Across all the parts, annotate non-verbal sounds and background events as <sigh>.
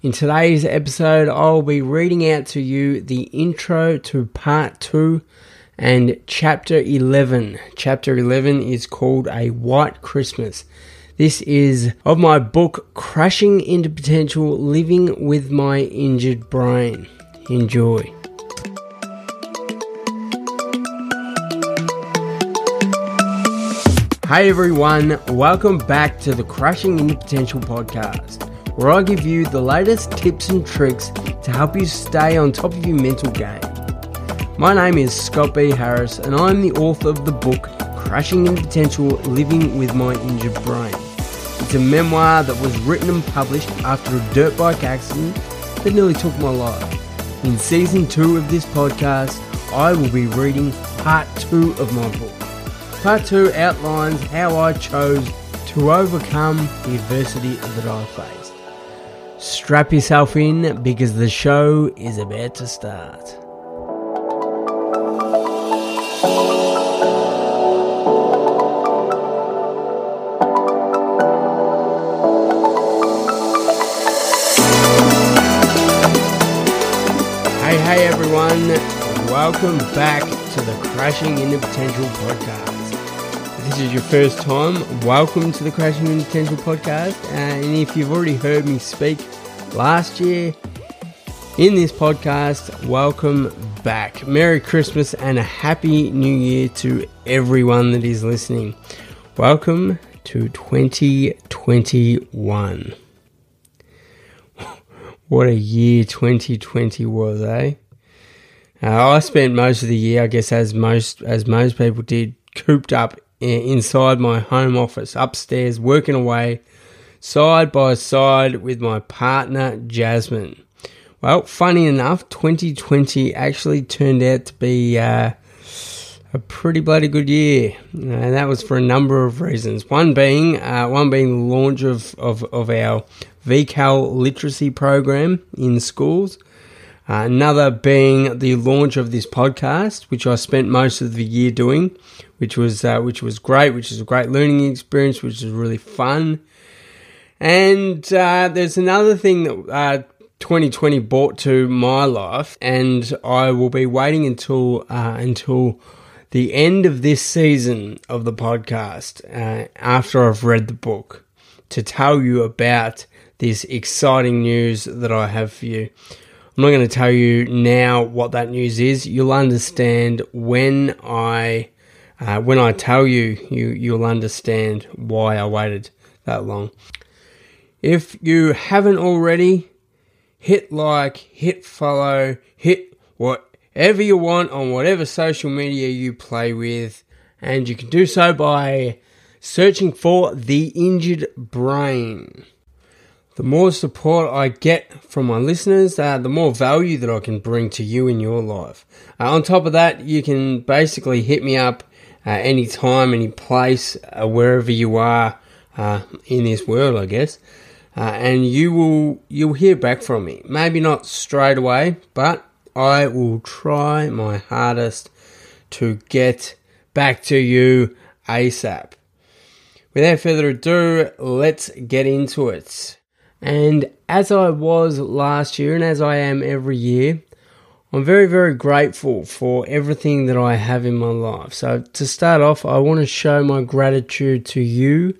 In today's episode, I'll be reading out to you the intro to part 2 and chapter 11. Chapter 11 is called A White Christmas. This is of my book Crashing into Potential Living with My Injured Brain. Enjoy. Hey everyone, welcome back to the Crashing into Potential podcast, where I give you the latest tips and tricks to help you stay on top of your mental game. My name is Scott B. Harris, and I'm the author of the book Crashing into Potential Living with My Injured Brain. It's a memoir that was written and published after a dirt bike accident that nearly took my life. In season two of this podcast, I will be reading part two of my book. Part 2 outlines how I chose to overcome the adversity that I faced. Strap yourself in because the show is about to start. Hey, hey everyone, welcome back to the Crashing into Potential podcast If this is your first time, welcome to the Crashing into Potential podcast. Uh, and if you've already heard me speak last year in this podcast, welcome back. Merry Christmas and a Happy New Year to everyone that is listening. Welcome to 2021. <laughs> What a year 2020 was, eh? Uh, I spent most of the year, I guess, as most as most people did, cooped up inside my home office upstairs, working away side by side with my partner Jasmine. Well, funny enough, 2020 actually turned out to be uh, a pretty bloody good year, and that was for a number of reasons. One being, uh, one being the launch of, of, of our VCAL literacy program in schools. Uh, another being the launch of this podcast, which I spent most of the year doing, which was uh, which was great, which is a great learning experience, which is really fun. And uh, there's another thing that 2020 brought to my life, and I will be waiting until uh, until the end of this season of the podcast, uh, after I've read the book, to tell you about this exciting news that I have for you. I'm not going to tell you now what that news is. You'll understand when I uh, when I tell you, you you'll understand why I waited that long. If you haven't already, hit like, hit follow, hit whatever you want on whatever social media you play with, and you can do so by searching for the injured brain the more support I get from my listeners, uh, the more value that I can bring to you in your life. Uh, on top of that, you can basically hit me up uh, anytime, any place, uh, wherever you are uh, in this world, I guess. Uh, and you will you'll hear back from me. Maybe not straight away, but I will try my hardest to get back to you ASAP. Without further ado, let's get into it. And as I was last year and as I am every year, I'm very, very grateful for everything that I have in my life. So, to start off, I want to show my gratitude to you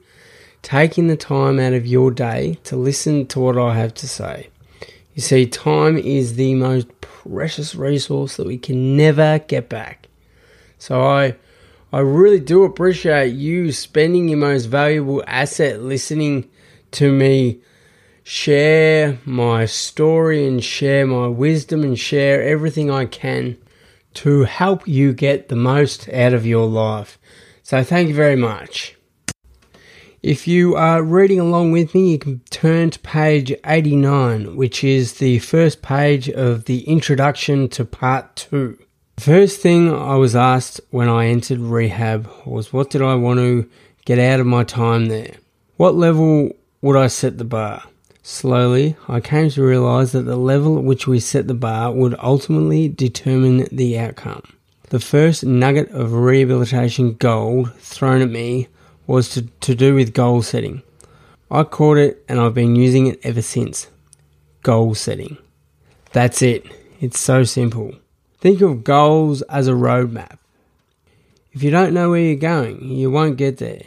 taking the time out of your day to listen to what I have to say. You see, time is the most precious resource that we can never get back. So, I I really do appreciate you spending your most valuable asset listening to me share my story and share my wisdom and share everything I can to help you get the most out of your life. So, thank you very much. If you are reading along with me, you can turn to page 89, which is the first page of the introduction to part 2. The first thing I was asked when I entered rehab was what did I want to get out of my time there? What level would I set the bar? Slowly, I came to realize that the level at which we set the bar would ultimately determine the outcome. The first nugget of rehabilitation gold thrown at me was to, to do with goal setting. I caught it and I've been using it ever since. goal setting. That's it. It's so simple. Think of goals as a roadmap. If you don't know where you're going, you won't get there,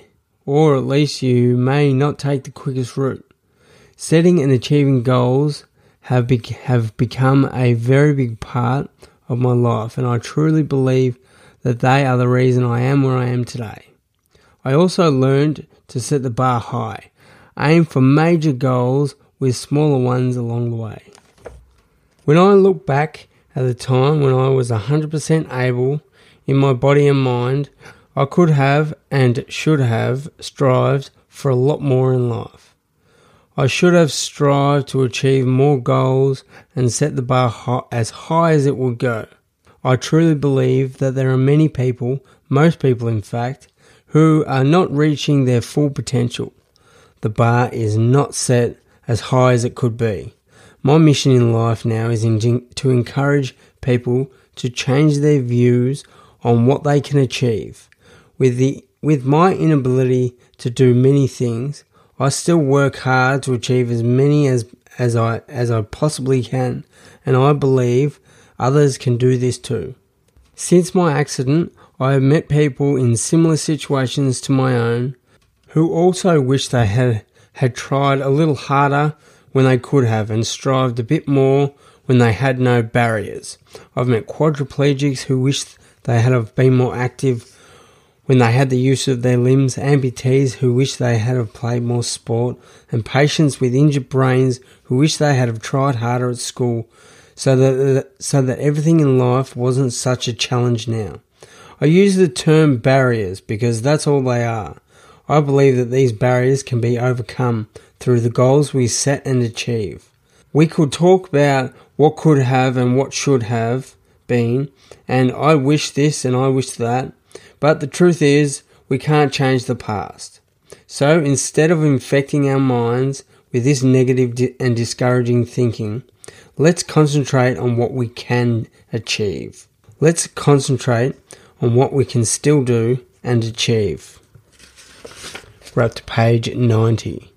or at least you may not take the quickest route. Setting and achieving goals have, be- have become a very big part of my life, and I truly believe that they are the reason I am where I am today. I also learned to set the bar high, aim for major goals with smaller ones along the way. When I look back at the time when I was 100% able in my body and mind, I could have and should have strived for a lot more in life. I should have strived to achieve more goals and set the bar high, as high as it would go. I truly believe that there are many people, most people in fact, who are not reaching their full potential. The bar is not set as high as it could be. My mission in life now is in, to encourage people to change their views on what they can achieve. With the with my inability to do many things, I still work hard to achieve as many as as I as I possibly can, and I believe others can do this too. Since my accident, I have met people in similar situations to my own who also wish they had had tried a little harder when they could have and strived a bit more when they had no barriers. I've met quadriplegics who wish they had been more active when they had the use of their limbs, amputees who wish they had have played more sport, and patients with injured brains who wish they had have tried harder at school so that, so that everything in life wasn't such a challenge now. I use the term barriers because that's all they are. I believe that these barriers can be overcome through the goals we set and achieve. We could talk about what could have and what should have been, and I wish this and I wish that, but the truth is, we can't change the past. So instead of infecting our minds with this negative and discouraging thinking, let's concentrate on what we can achieve. Let's concentrate on what we can still do and achieve. We're up to page 90.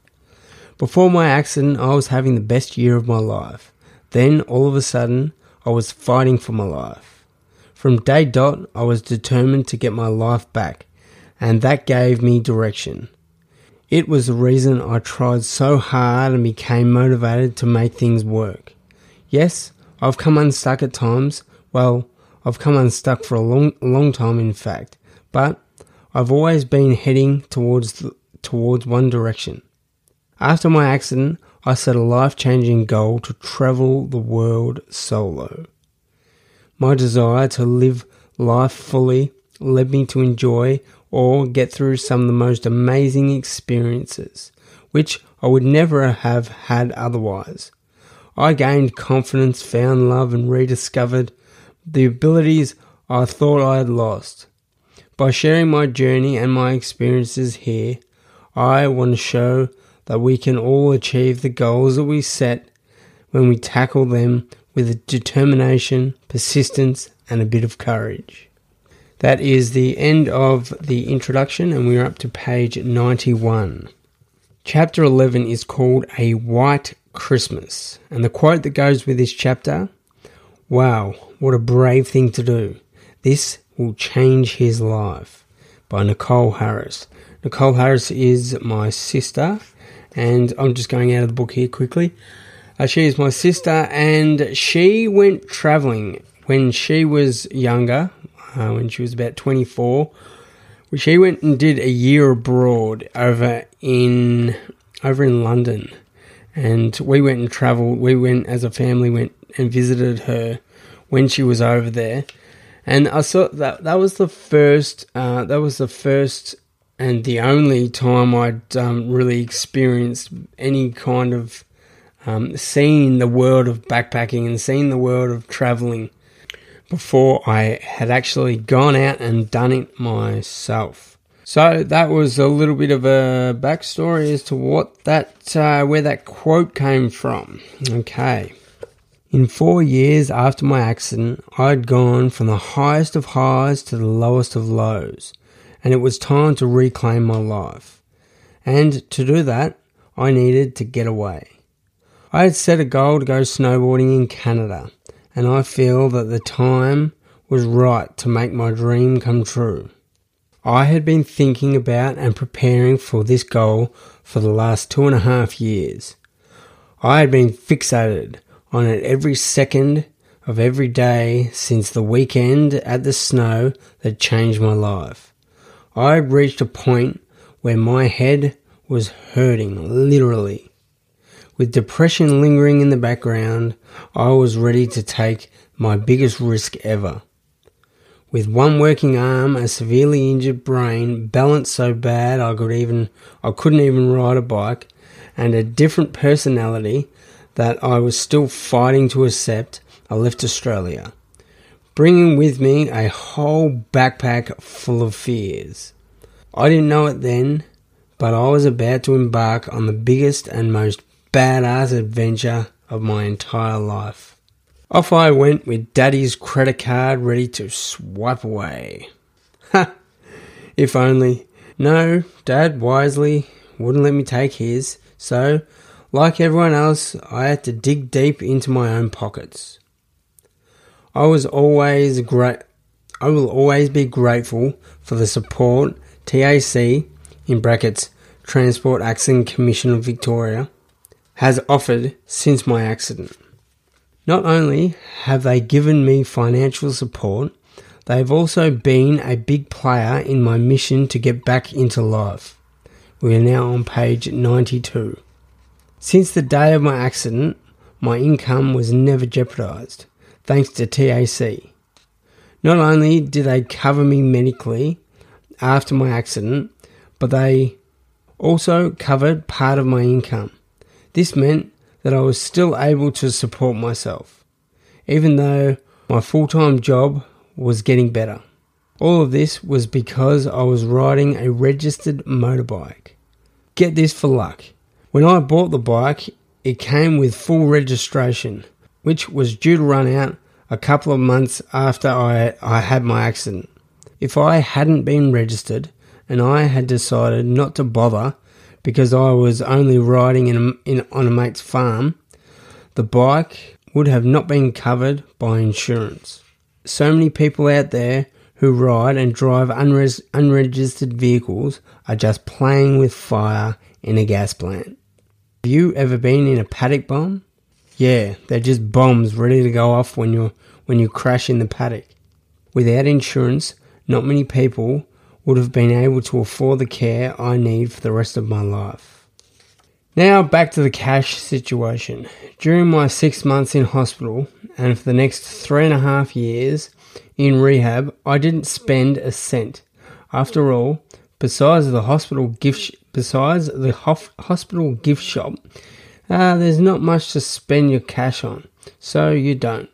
Before my accident, I was having the best year of my life. Then, all of a sudden, I was fighting for my life. From day dot, I was determined to get my life back, and that gave me direction. It was the reason I tried so hard and became motivated to make things work. Yes, I've come unstuck at times. Well, I've come unstuck for a long, long time, in fact, but I've always been heading towards the, towards one direction. After my accident, I set a life changing goal to travel the world solo. My desire to live life fully led me to enjoy or get through some of the most amazing experiences, which I would never have had otherwise. I gained confidence, found love, and rediscovered the abilities I thought I had lost. By sharing my journey and my experiences here, I want to show that we can all achieve the goals that we set when we tackle them with determination, persistence, and a bit of courage. That is the end of the introduction, and we're up to page 91. Chapter 11 is called A White Christmas, and the quote that goes with this chapter Wow, what a brave thing to do! This will change his life by Nicole Harris. Nicole Harris is my sister, and I'm just going out of the book here quickly. Uh, she is my sister, and she went traveling when she was younger, uh, when she was about 24. She went and did a year abroad over in over in London, and we went and travelled. We went as a family, went and visited her when she was over there, and I saw that that was the first. Uh, that was the first and the only time I'd um, really experienced any kind of um, seeing the world of backpacking and seeing the world of traveling before I had actually gone out and done it myself. So that was a little bit of a backstory as to what that uh, where that quote came from. Okay. In four years after my accident, I'd gone from the highest of highs to the lowest of lows and it was time to reclaim my life. And to do that, I needed to get away. I had set a goal to go snowboarding in Canada, and I feel that the time was right to make my dream come true. I had been thinking about and preparing for this goal for the last two and a half years. I had been fixated on it every second of every day since the weekend at the snow that changed my life. I had reached a point where my head was hurting, literally. With depression lingering in the background, I was ready to take my biggest risk ever. With one working arm, a severely injured brain, balance so bad I could even I couldn't even ride a bike, and a different personality that I was still fighting to accept, I left Australia, bringing with me a whole backpack full of fears. I didn't know it then, but I was about to embark on the biggest and most badass adventure of my entire life. Off I went with Daddy's credit card ready to swipe away. Ha! if only. No, Dad wisely wouldn't let me take his, so, like everyone else, I had to dig deep into my own pockets. I was always great. I will always be grateful for the support TAC in brackets Transport Accident Commission of Victoria has offered since my accident. Not only have they given me financial support, they have also been a big player in my mission to get back into life. We are now on page 92. Since the day of my accident, my income was never jeopardised, thanks to TAC. Not only did they cover me medically after my accident, but they also covered part of my income. This meant that I was still able to support myself, even though my full time job was getting better. All of this was because I was riding a registered motorbike. Get this for luck. When I bought the bike, it came with full registration, which was due to run out a couple of months after I, I had my accident. If I hadn't been registered and I had decided not to bother because I was only riding in, in on a mate's farm, the bike would have not been covered by insurance. So many people out there who ride and drive unregistered vehicles are just playing with fire in a gas plant. Have you ever been in a paddock bomb? Yeah, they're just bombs ready to go off when you when you crash in the paddock. Without insurance, not many people would have been able to afford the care I need for the rest of my life. Now back to the cash situation. During my six months in hospital and for the next three and a half years in rehab, I didn't spend a cent. After all, besides the hospital gift, besides the hospital gift shop, uh, there's not much to spend your cash on, so you don't.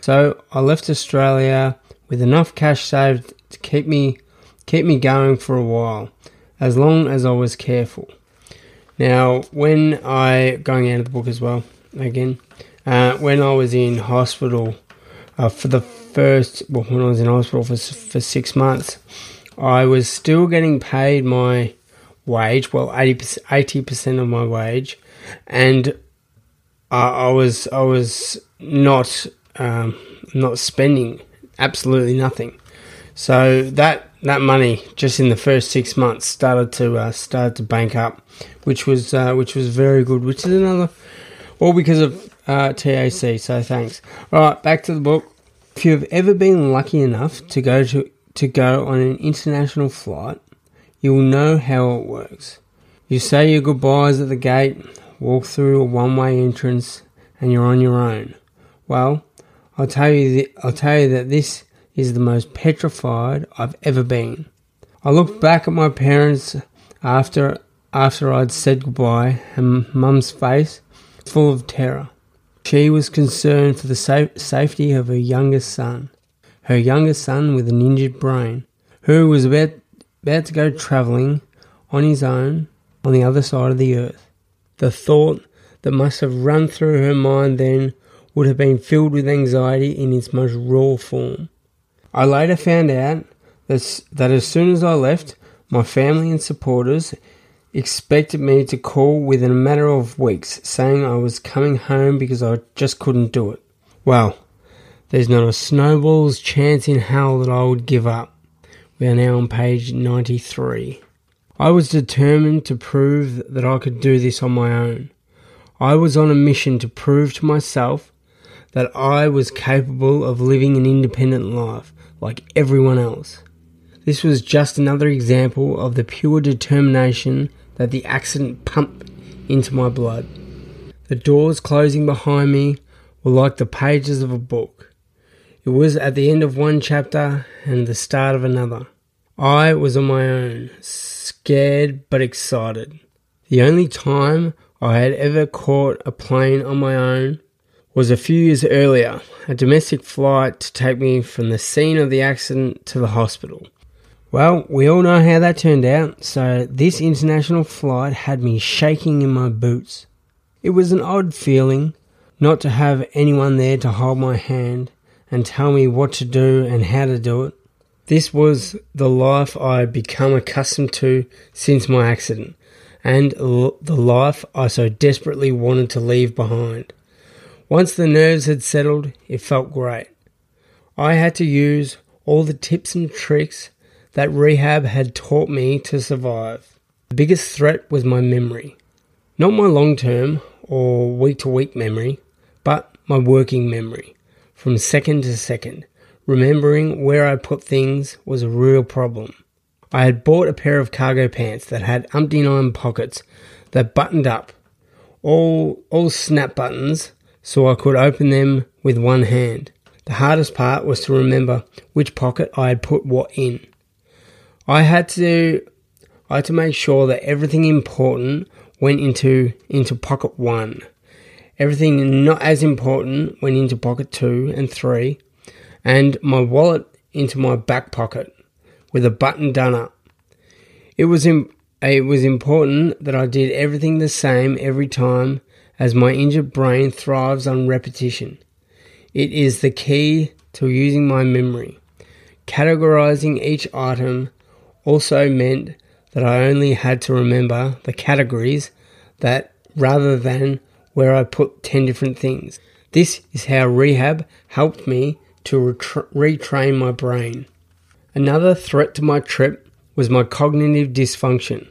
So I left Australia with enough cash saved to keep me keep me going for a while, as long as I was careful. Now, when I going out of the book as well again, uh, when I was in hospital uh, for the first, well, when I was in hospital for for six months, I was still getting paid my wage, well, 80 percent of my wage, and I, I was I was not um, not spending absolutely nothing. So that that money just in the first six months started to uh, started to bank up, which was uh, which was very good. Which is another, all because of uh, TAC. So thanks. All right, back to the book. If you have ever been lucky enough to go to to go on an international flight, you will know how it works. You say your goodbyes at the gate, walk through a one-way entrance, and you're on your own. Well, I'll tell you. Th- I'll tell you that this is the most petrified I've ever been. I looked back at my parents after after I'd said goodbye, and Mum's face full of terror. She was concerned for the sa- safety of her youngest son, her youngest son with an injured brain, who was about about to go travelling on his own on the other side of the earth. The thought that must have run through her mind then would have been filled with anxiety in its most raw form. I later found out that, that as soon as I left, my family and supporters expected me to call within a matter of weeks, saying I was coming home because I just couldn't do it. Well, there's not a snowball's chance in hell that I would give up. We are now on page 93. I was determined to prove that I could do this on my own. I was on a mission to prove to myself that I was capable of living an independent life like everyone else. This was just another example of the pure determination that the accident pumped into my blood. The doors closing behind me were like the pages of a book. It was at the end of one chapter and the start of another. I was on my own, scared but excited. The only time I had ever caught a plane on my own was a few years earlier, a domestic flight to take me from the scene of the accident to the hospital. Well, we all know how that turned out, so this international flight had me shaking in my boots. It was an odd feeling not to have anyone there to hold my hand and tell me what to do and how to do it. This was the life I had become accustomed to since my accident, and the life I so desperately wanted to leave behind. Once the nerves had settled, it felt great. I had to use all the tips and tricks that rehab had taught me to survive. The biggest threat was my memory. Not my long term or week to week memory, but my working memory, from second to second. Remembering where I put things was a real problem. I had bought a pair of cargo pants that had umpty nine pockets that buttoned up, all, all snap buttons, so I could open them with one hand. The hardest part was to remember which pocket I had put what in. I had to I had to make sure that everything important went into into pocket 1. Everything not as important went into pocket 2 and 3 and my wallet into my back pocket with a button done up. It was Im- it was important that I did everything the same every time as my injured brain thrives on repetition. It is the key to using my memory. Categorizing each item also meant that I only had to remember the categories that rather than where I put 10 different things. This is how rehab helped me to retrain my brain. Another threat to my trip was my cognitive dysfunction,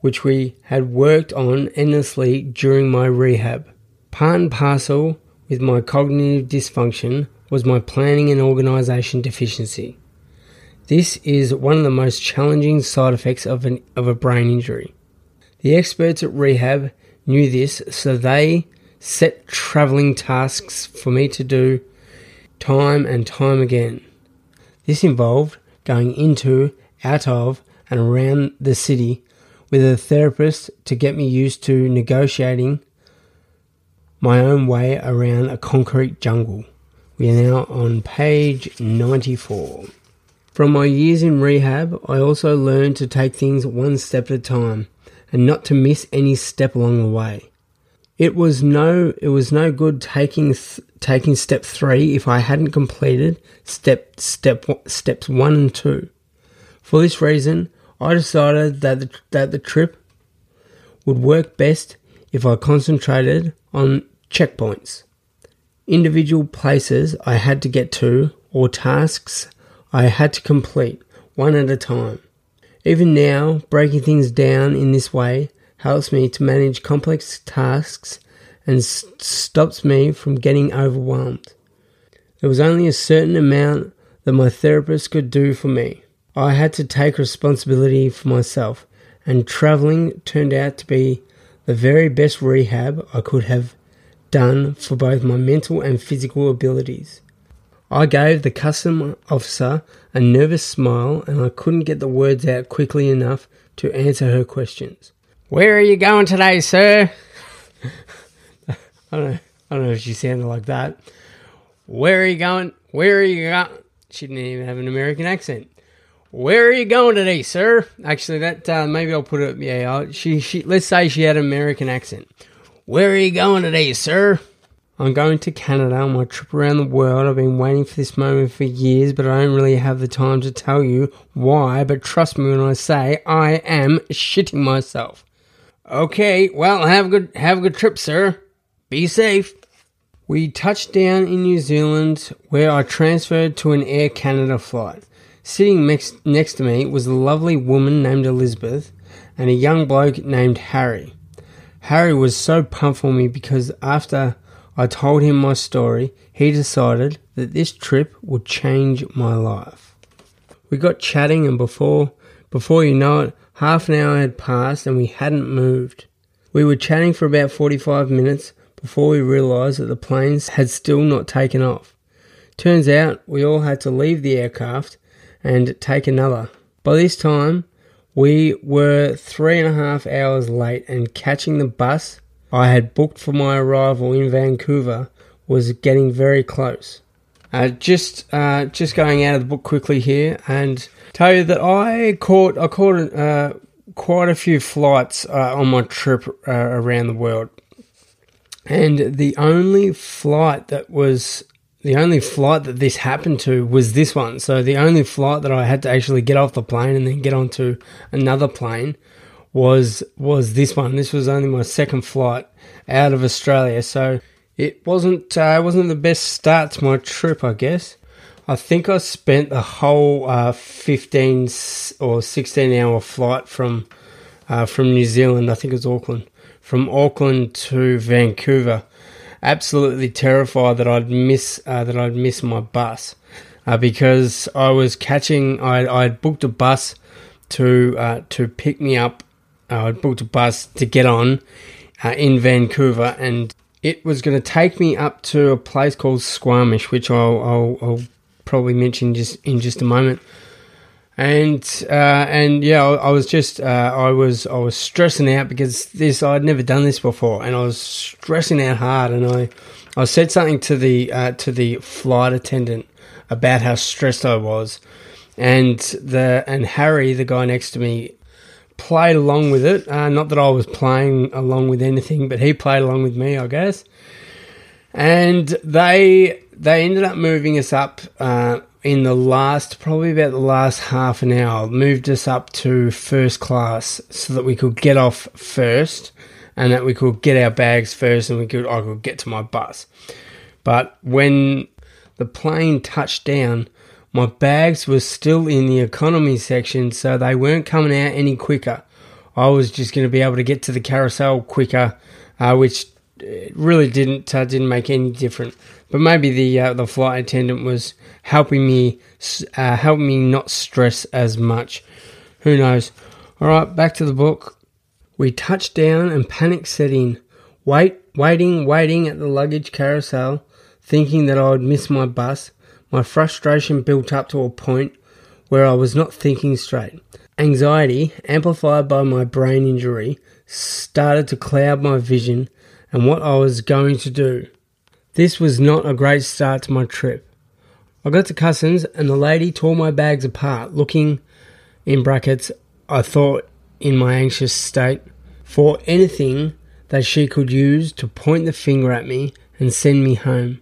which we had worked on endlessly during my rehab. Part and parcel with my cognitive dysfunction was my planning and organisation deficiency. This is one of the most challenging side effects of, an, of a brain injury. The experts at rehab knew this, so they set travelling tasks for me to do time and time again. This involved going into, out of, and around the city with a therapist to get me used to negotiating my own way around a concrete jungle. We are now on page 94. From my years in rehab, I also learned to take things one step at a time and not to miss any step along the way. It was no it was no good taking th- taking step 3 if I hadn't completed step step steps 1 and 2. For this reason, I decided that the, that the trip would work best if I concentrated on checkpoints, individual places I had to get to, or tasks I had to complete one at a time. Even now, breaking things down in this way helps me to manage complex tasks and st- stops me from getting overwhelmed. There was only a certain amount that my therapist could do for me. I had to take responsibility for myself, and traveling turned out to be the very best rehab I could have done for both my mental and physical abilities. I gave the custom officer a nervous smile and I couldn't get the words out quickly enough to answer her questions. Where are you going today, sir? <laughs> I don't know. I don't know if she sounded like that. Where are you going? Where are you going? She didn't even have an American accent. Where are you going today, sir? Actually, that uh, maybe I'll put it. Yeah, I'll, she she. Let's say she had an American accent. Where are you going today, sir? I'm going to Canada on my trip around the world. I've been waiting for this moment for years, but I don't really have the time to tell you why. But trust me when I say I am shitting myself. Okay, well, have a good have a good trip, sir. Be safe. We touched down in New Zealand, where I transferred to an Air Canada flight. Sitting next, next to me was a lovely woman named Elizabeth and a young bloke named Harry. Harry was so pumped for me because after I told him my story, he decided that this trip would change my life. We got chatting, and before before you know it, half an hour had passed and we hadn't moved. We were chatting for about 45 minutes before we realised that the planes had still not taken off. Turns out we all had to leave the aircraft and take another. By this time, we were three and a half hours late, and catching the bus I had booked for my arrival in Vancouver was getting very close. Uh, just uh, just going out of the book quickly here and tell you that I caught I caught uh, quite a few flights uh, on my trip uh, around the world, and the only flight that was the only flight that this happened to was this one. So the only flight that I had to actually get off the plane and then get onto another plane was was this one. This was only my second flight out of Australia. So it wasn't uh, wasn't the best start to my trip, I guess. I think I spent the whole uh, 15 or 16 hour flight from uh, from New Zealand. I think it was Auckland, from Auckland to Vancouver. Absolutely terrified that I'd miss uh, that I'd miss my bus uh, because I was catching. I I'd booked a bus to uh, to pick me up. I'd booked a bus to get on in Vancouver and it was going to take me up to a place called Squamish, which I'll, I'll, I'll probably mention just in just a moment. And uh, and yeah, I, I was just uh, I was I was stressing out because this I'd never done this before, and I was stressing out hard. And I I said something to the uh, to the flight attendant about how stressed I was, and the and Harry, the guy next to me, played along with it. Uh, not that I was playing along with anything, but he played along with me, I guess. And they they ended up moving us up uh, in the last, probably about the last half an hour, moved us up to first class so that we could get off first and that we could get our bags first and we could I could get to my bus. But when the plane touched down, my bags were still in the economy section, so they weren't coming out any quicker. I was just going to be able to get to the carousel quicker, uh, which uh, really didn't uh, didn't make any difference. But maybe the uh, the flight attendant was helping me uh, helping me not stress as much. Who knows? All right, back to the book. We touched down and panic set in. Wait, waiting, waiting at the luggage carousel, thinking that I would miss my bus. My frustration built up to a point where I was not thinking straight. Anxiety, amplified by my brain injury, started to cloud my vision and what I was going to do. This was not a great start to my trip. I got to Customs and the lady tore my bags apart, looking, in brackets, I thought in my anxious state, for anything that she could use to point the finger at me and send me home.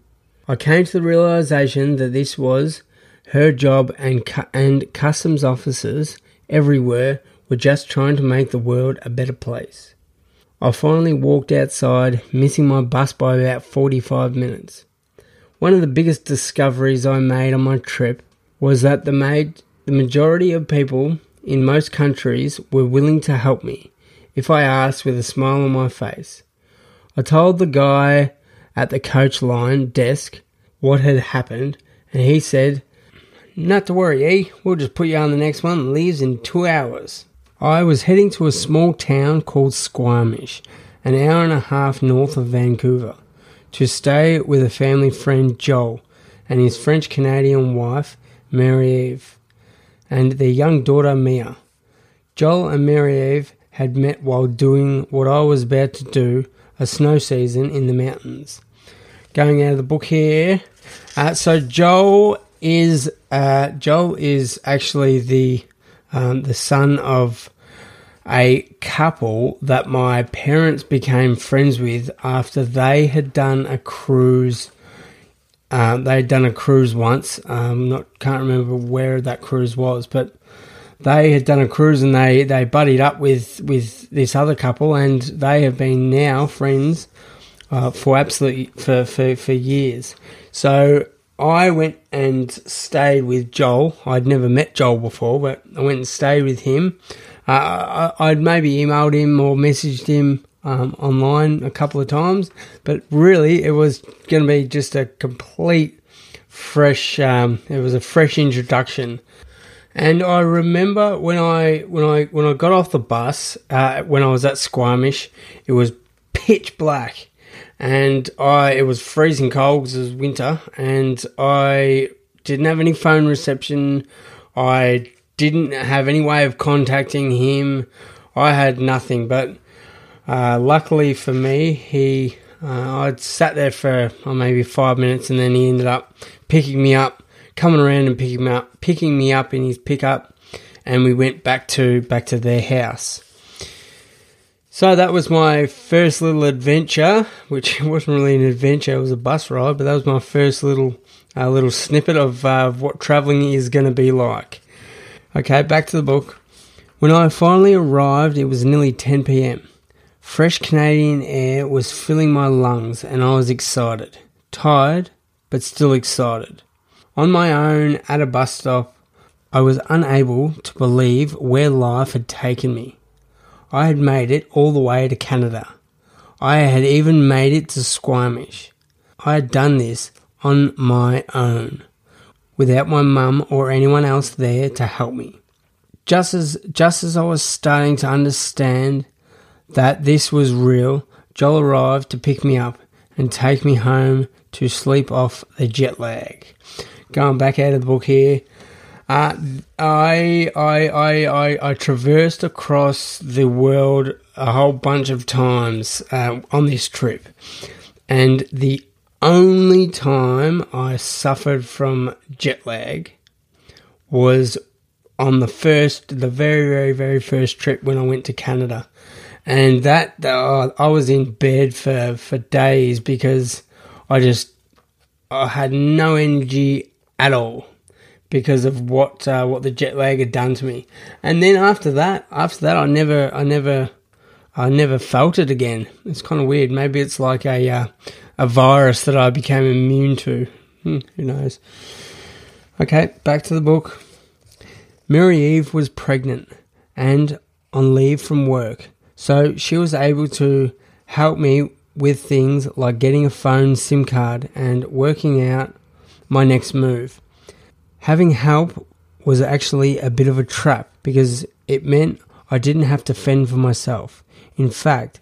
I came to the realization that this was her job, and, cu- and customs officers everywhere were just trying to make the world a better place. I finally walked outside, missing my bus by about 45 minutes. One of the biggest discoveries I made on my trip was that the, made, the majority of people in most countries were willing to help me if I asked with a smile on my face. I told the guy at the coach line desk what had happened, and he said, Not to worry, eh? We'll just put you on the next one. Leaves in two hours. I was heading to a small town called Squamish, an hour and a half north of Vancouver, to stay with a family friend Joel and his French Canadian wife Mary Eve, and their young daughter Mia. Joel and Mary Eve had met while doing what I was about to do a snow season in the mountains going out of the book here. Uh, so Joel is uh, Joel is actually the um, the son of a couple that my parents became friends with after they had done a cruise. Uh, they had done a cruise once. Um, not can't remember where that cruise was, but they had done a cruise and they, they buddied up with, with this other couple and they have been now friends uh, for absolutely for, for, for years. So I went and stayed with Joel. I'd never met Joel before, but I went and stayed with him. Uh, I, would maybe emailed him or messaged him um, online a couple of times, but really it was going to be just a complete fresh. Um, it was a fresh introduction, and I remember when I when I when I got off the bus uh, when I was at Squamish, it was pitch black and I it was freezing cold because it was winter, and I didn't have any phone reception. I didn't have any way of contacting him. I had nothing, but uh, luckily for me, he uh, I'd sat there for oh, maybe five minutes, and then he ended up picking me up, coming around and picking me up, picking me up in his pickup, and we went back to back to their house. So that was my first little adventure, which <laughs> wasn't really an adventure; it was a bus ride. But that was my first little uh, little snippet of uh, what travelling is going to be like. Okay, back to the book. When I finally arrived, it was nearly 10 p.m. Fresh Canadian air was filling my lungs, and I was excited, tired, but still excited. On my own at a bus stop, I was unable to believe where life had taken me. I had made it all the way to Canada. I had even made it to Squamish. I had done this on my own, without my mum or anyone else there to help me. Just as just as I was starting to understand that this was real, Joel arrived to pick me up and take me home to sleep off the jet lag. Going back out of the book here, uh, I, I, I, I, I traversed across the world a whole bunch of times uh, on this trip, and the only time I suffered from jet lag was on the first, the very, very, very first trip when I went to Canada, and that uh, I was in bed for for days because I just I had no energy at all because of what uh, what the jet lag had done to me. And then after that, after that, I never, I never, I never felt it again. It's kind of weird. Maybe it's like a uh, a virus that I became immune to. Hmm, who knows? Okay, back to the book. Mary Eve was pregnant and on leave from work, so she was able to help me with things like getting a phone SIM card and working out my next move. Having help was actually a bit of a trap because it meant I didn't have to fend for myself. In fact,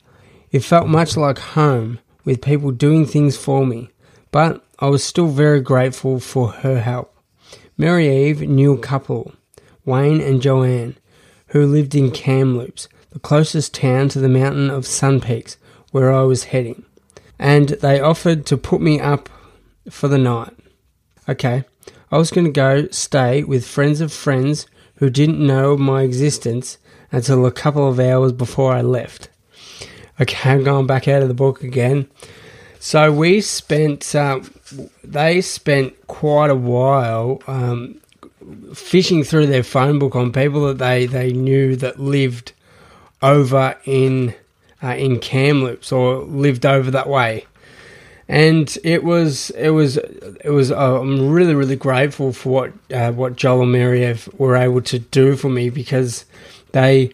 it felt much like home with people doing things for me, but I was still very grateful for her help. Mary Eve knew a couple, Wayne and Joanne, who lived in Kamloops, the closest town to the mountain of Sun Peaks where I was heading, and they offered to put me up for the night. Okay, I was going to go stay with friends of friends who didn't know my existence until a couple of hours before I left. Okay, I'm going back out of the book again. So we spent, uh, they spent quite a while um, fishing through their phone book on people that they, they knew that lived over in uh, in Kamloops or lived over that way and it was it was it was uh, I'm really really grateful for what uh, what Joel and Mary were able to do for me because they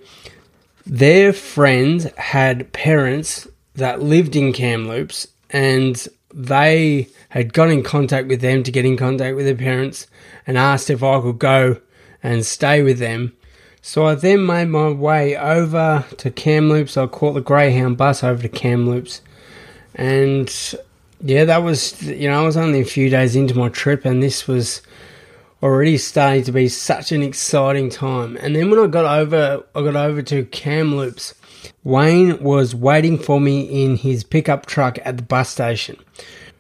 their friends had parents that lived in Kamloops and they had got in contact with them to get in contact with their parents and asked if I could go and stay with them. So I then made my way over to Kamloops. I caught the Greyhound bus over to Kamloops and yeah, that was, you know, I was only a few days into my trip and this was already starting to be such an exciting time. And then when I got over, I got over to Kamloops, Wayne was waiting for me in his pickup truck at the bus station.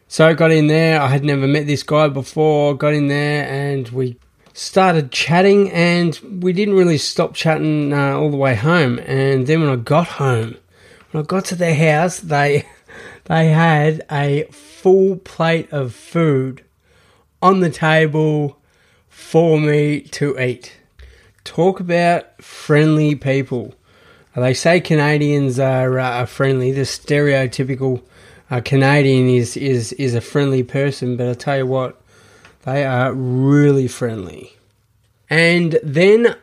So I got in there. I had never met this guy before. Got in there and we started chatting, and we didn't really stop chatting uh, all the way home. And then when I got home, when I got to their house, they <laughs> they had a full plate of food on the table for me to eat. talk about friendly people. They say Canadians are, uh, friendly. The stereotypical uh, Canadian is, is, is a friendly person, but I tell you what, they are really friendly. And then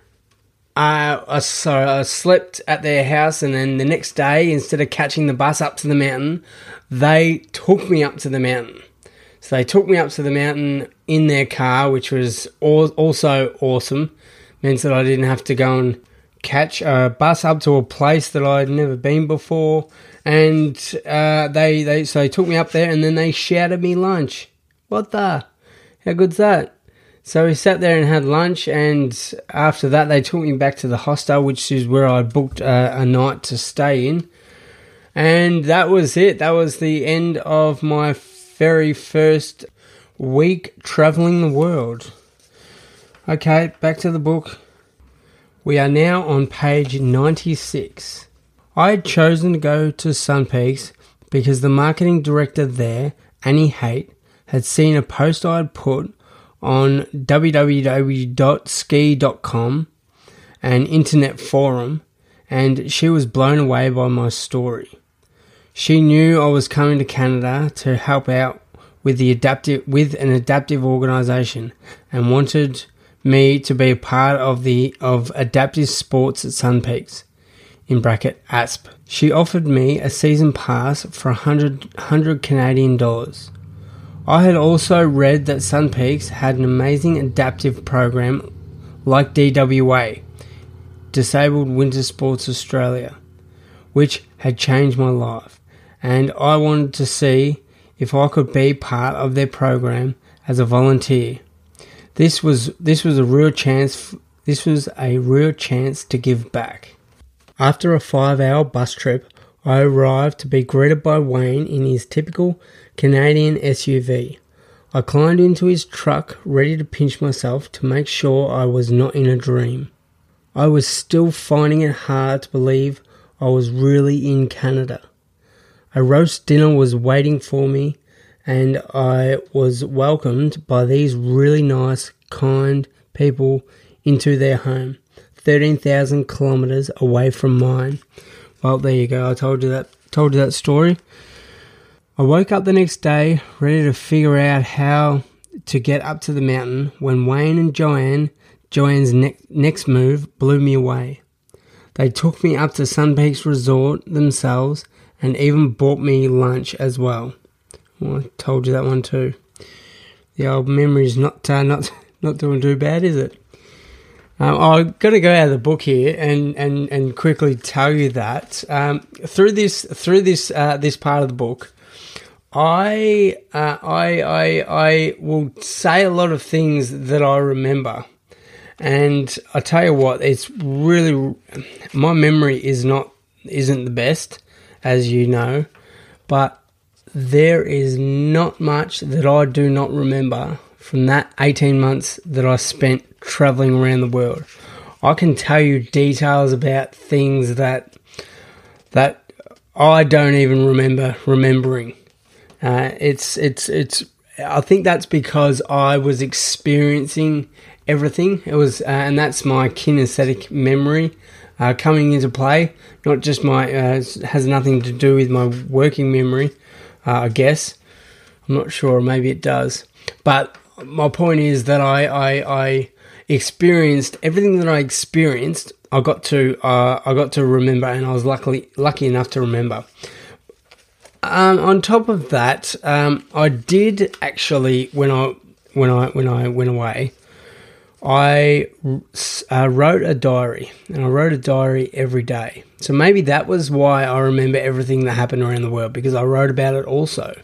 I, so I slept at their house, and then the next day, instead of catching the bus up to the mountain, they took me up to the mountain. So they took me up to the mountain in their car, which was also awesome. Means that I didn't have to go and catch a bus up to a place that I'd never been before. And uh, they, they so they took me up there, and then they shouted me lunch. What the? How good's that? So we sat there and had lunch, and after that, they took me back to the hostel, which is where I booked a, a night to stay in. And that was it. That was the end of my very first week traveling the world. Okay, back to the book. We are now on page 96. I had chosen to go to Sun Peaks because the marketing director there, Annie Haight, had seen a post I had put on www.ski.com, an internet forum, and she was blown away by my story. She knew I was coming to Canada to help out with the adaptive with an adaptive organization and wanted me to be a part of the of adaptive sports at Sun Peaks in bracket ASP. She offered me a season pass for 100, 100 Canadian dollars. I had also read that Sun Peaks had an amazing adaptive program like DWA, Disabled Winter Sports Australia, which had changed my life, and I wanted to see if I could be part of their program as a volunteer. This was this was a real chance this was a real chance to give back. After a 5-hour bus trip, I arrived to be greeted by Wayne in his typical Canadian SUV. I climbed into his truck, ready to pinch myself to make sure I was not in a dream. I was still finding it hard to believe I was really in Canada. A roast dinner was waiting for me, and I was welcomed by these really nice, kind people into their home, 13,000 kilometres away from mine. Well, there you go. I told you that. Told you that story. I woke up the next day ready to figure out how to get up to the mountain when Wayne and Joanne, Joanne's ne- next move, blew me away. They took me up to Sun Peaks Resort themselves and even bought me lunch as well. well I told you that one too. The old memory's not uh, not <laughs> not doing too bad, is it? Um, I've got to go out of the book here and, and, and quickly tell you that um, through this through this uh, this part of the book, I, uh, I, I, I will say a lot of things that I remember. And I tell you what, it's really, my memory is not, isn't the best, as you know, but there is not much that I do not remember from that 18 months that I spent traveling around the world. I can tell you details about things that, that I don't even remember remembering. Uh, it's it's it's. I think that's because I was experiencing everything. It was, uh, and that's my kinesthetic memory uh, coming into play. Not just my uh, has nothing to do with my working memory. Uh, I guess I'm not sure. Maybe it does. But my point is that I I, I experienced everything that I experienced. I got to uh, I got to remember, and I was luckily lucky enough to remember. Um, on top of that, um, I did actually when I when I when I went away, I uh, wrote a diary, and I wrote a diary every day. So maybe that was why I remember everything that happened around the world because I wrote about it also.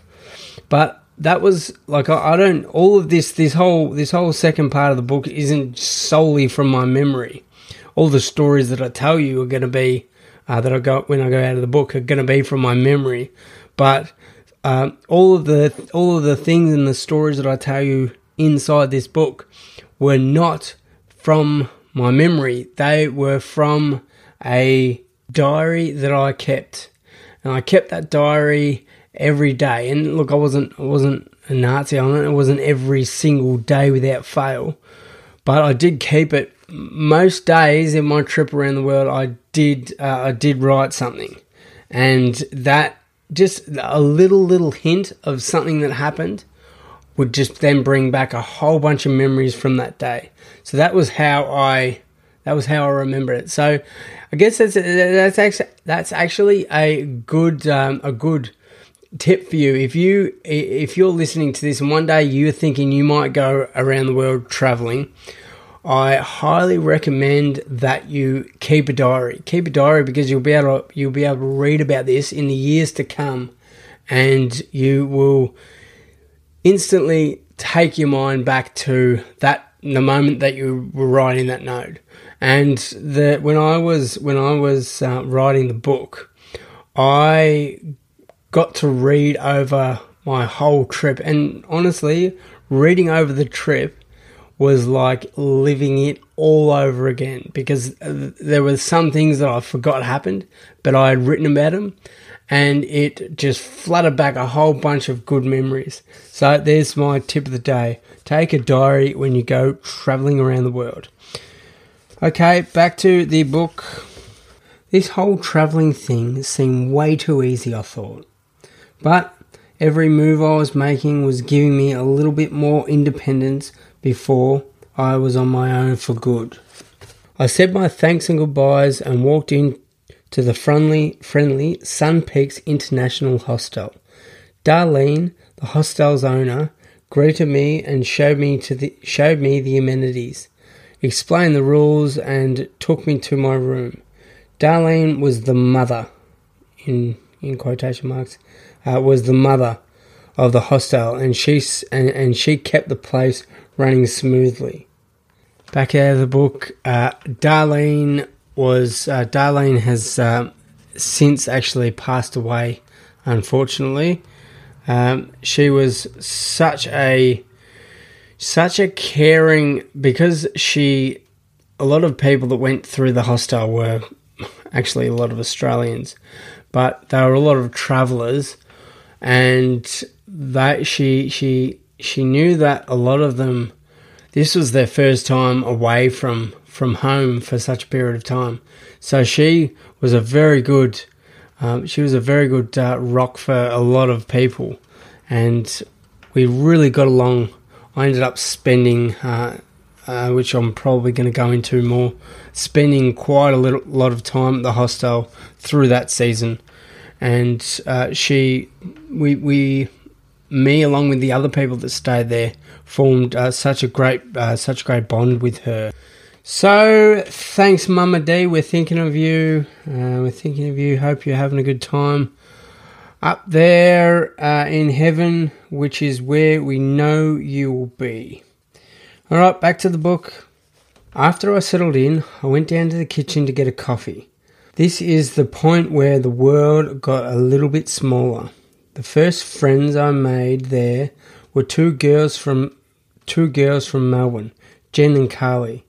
But that was like I, I don't all of this this whole this whole second part of the book isn't solely from my memory. All the stories that I tell you are going to be uh, that I go when I go out of the book are going to be from my memory. But um, all of the all of the things and the stories that I tell you inside this book were not from my memory. They were from a diary that I kept, and I kept that diary every day. And look, I wasn't I wasn't a Nazi on it. It wasn't every single day without fail, but I did keep it most days in my trip around the world, I did uh, I did write something, and that just a little little hint of something that happened would just then bring back a whole bunch of memories from that day. So that was how I that was how I remember it. So I guess that's that's actually that's actually a good um, a good tip for you if you if you're listening to this and one day you're thinking you might go around the world traveling I highly recommend that you keep a diary. Keep a diary because you'll be able to, you'll be able to read about this in the years to come, and you will instantly take your mind back to that the moment that you were writing that note. And the when I was when I was uh, writing the book, I got to read over my whole trip, and honestly, reading over the trip was like living it all over again because uh, there were some things that I forgot happened, but I had written about them and it just flooded back a whole bunch of good memories. So there's my tip of the day. Take a diary when you go traveling around the world. Okay, back to the book. This whole traveling thing seemed way too easy, I thought. But every move I was making was giving me a little bit more independence before I was on my own for good. I said my thanks and goodbyes and walked in to the friendly, friendly Sun Peaks International Hostel. Darlene, the hostel's owner, greeted me and showed me to the showed me the amenities, explained the rules, and took me to my room. Darlene was the mother, in in quotation marks, uh, was the mother of the hostel, and she and, and she kept the place running smoothly. Back out of the book, uh, Darlene was uh, Darlene has uh, since actually passed away. Unfortunately, um, she was such a such a caring because she a lot of people that went through the hostel were actually a lot of Australians, but there were a lot of travellers, and that she she she knew that a lot of them, this was their first time away from from home for such a period of time. So she was a very good, um, she was a very good uh, rock for a lot of people, and we really got along. I ended up spending, uh, uh, which I'm probably going to go into more, spending quite a little, lot of time at the hostel through that season, and uh, she, we we me, along with the other people that stayed there, formed uh, such a great, uh, such a great bond with her. So thanks, Mama D. We're thinking of you. Uh, we're thinking of you. Hope you're having a good time up there uh, in heaven, which is where we know you will be. All right, back to the book. After I settled in, I went down to the kitchen to get a coffee. This is the point where the world got a little bit smaller. The first friends I made there were two girls from two girls from Melbourne, Jen and Carly.